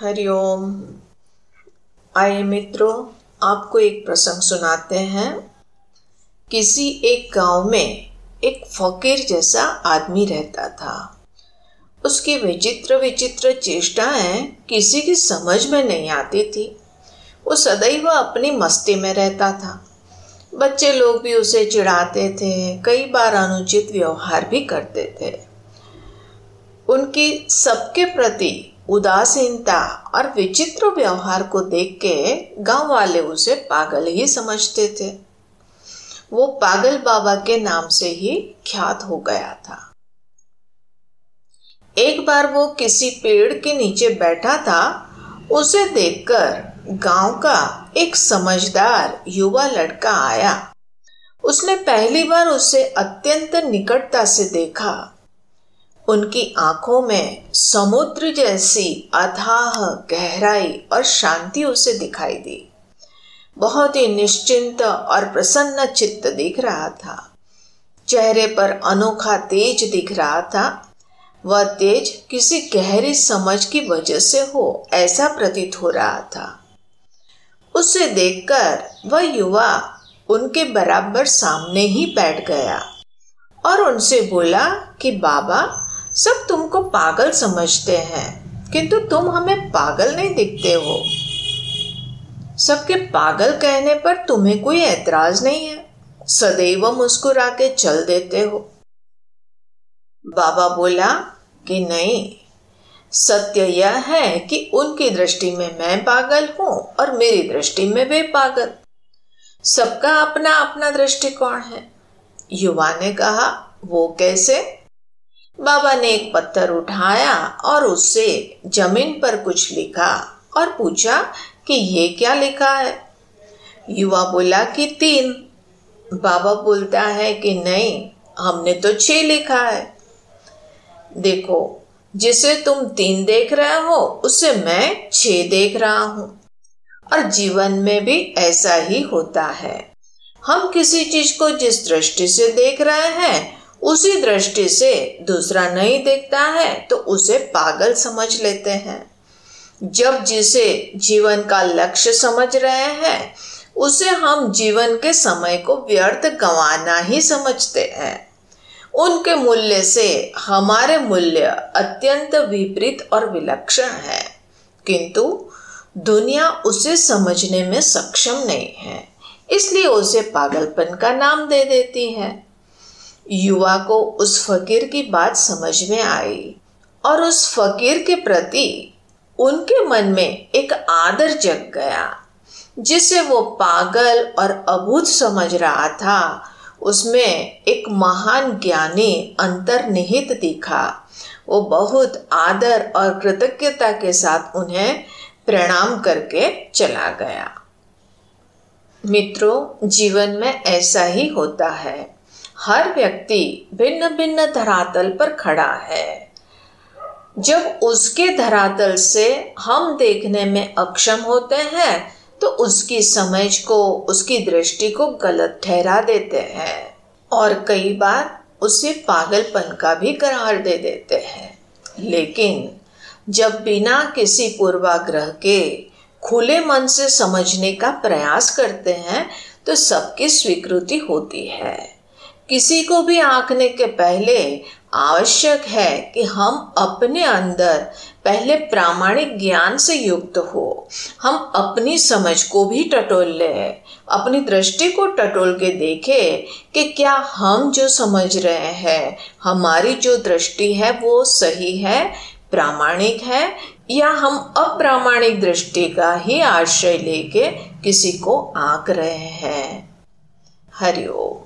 हरिओम आइए मित्रों, आपको एक प्रसंग सुनाते हैं। किसी एक गाँव में एक फकीर जैसा आदमी रहता था। उसकी विचित्र विचित्र चेष्टाएँ किसी की समझ में नहीं आती थी। वो सदैव अपनी मस्ती में रहता था। बच्चे लोग भी उसे चिढ़ाते थे, कई बार अनुचित व्यवहार भी करते थे। उनकी सबके प्रति उदासीनता और विचित्र व्यवहार को देख के गाँव वाले उसे पागल ही समझते थे। वो पागल बाबा के नाम से ही ख्यात हो गया था। एक बार वो किसी पेड़ के नीचे बैठा था, उसे देखकर गाँव का एक समझदार युवा लड़का आया। उसने पहली बार उसे अत्यंत निकटता से देखा। उनकी आँखों में समुद्र जैसी अथाह गहराई और शांति उसे दिखाई दी। बहुत ही निश्चिंत और प्रसन्न चित्त दिख रहा था। चेहरे पर अनोखा तेज दिख रहा था। वह तेज किसी गहरी समझ की वजह से हो, ऐसा प्रतीत हो रहा था। उसे देखकर वह युवा उनके बराबर सामने ही बैठ गया और उनसे बोला कि, बाबा सब तुमको पागल समझते हैं, किंतु तुम हमें पागल नहीं दिखते हो। सबके पागल कहने पर तुम्हें कोई ऐतराज नहीं है, सदैव मुस्कुरा के चल देते हो। बाबा बोला कि नहीं, सत्य यह है कि उनकी दृष्टि में मैं पागल हूँ और मेरी दृष्टि में वे पागल। सबका अपना अपना दृष्टिकोण है। युवा ने कहा, वो कैसे? बाबा ने एक पत्थर उठाया और उससे ज़मीन पर कुछ लिखा और पूछा कि ये क्या लिखा है। युवा बोला कि तीन। बाबा बोलता है कि नहीं, हमने तो छह लिखा है। देखो, जिसे तुम तीन देख रहे हो, उसे मैं छ देख रहा हूँ। और जीवन में भी ऐसा ही होता है। हम किसी चीज़ को जिस दृष्टि से देख रहे हैं उसी दृष्टि से दूसरा नहीं देखता है तो उसे पागल समझ लेते हैं। जब जिसे जीवन का लक्ष्य समझ रहे हैं, उसे हम जीवन के समय को व्यर्थ गंवाना ही समझते हैं। उनके मूल्य से हमारे मूल्य अत्यंत विपरीत और विलक्षण है, किंतु दुनिया उसे समझने में सक्षम नहीं है, इसलिए उसे पागलपन का नाम दे देती है। युवा को उस फकीर की बात समझ में आई और उस फकीर के प्रति उनके मन में एक आदर जग गया। जिसे वो पागल और अभूत समझ रहा था, उसमें एक महान ज्ञानी अंतर्निहित दिखा। वो बहुत आदर और कृतज्ञता के साथ उन्हें प्रणाम करके चला गया। मित्रों, जीवन में ऐसा ही होता है। हर व्यक्ति भिन्न भिन्न धरातल पर खड़ा है। जब उसके धरातल से हम देखने में अक्षम होते हैं तो उसकी समझ को, उसकी दृष्टि को गलत ठहरा देते हैं और कई बार उसे पागलपन का भी करार दे देते हैं। लेकिन जब बिना किसी पूर्वाग्रह के खुले मन से समझने का प्रयास करते हैं तो सबकी स्वीकृति होती है। किसी को भी आंकने के पहले आवश्यक है कि हम अपने अंदर पहले प्रामाणिक ज्ञान से युक्त हो। हम अपनी समझ को भी टटोल ले, अपनी दृष्टि को टटोल के देखे कि क्या हम जो समझ रहे हैं, हमारी जो दृष्टि है वो सही है, प्रामाणिक है, या हम अप्रामाणिक दृष्टि का ही आश्रय लेके किसी को आंक रहे हैं। हरिओम।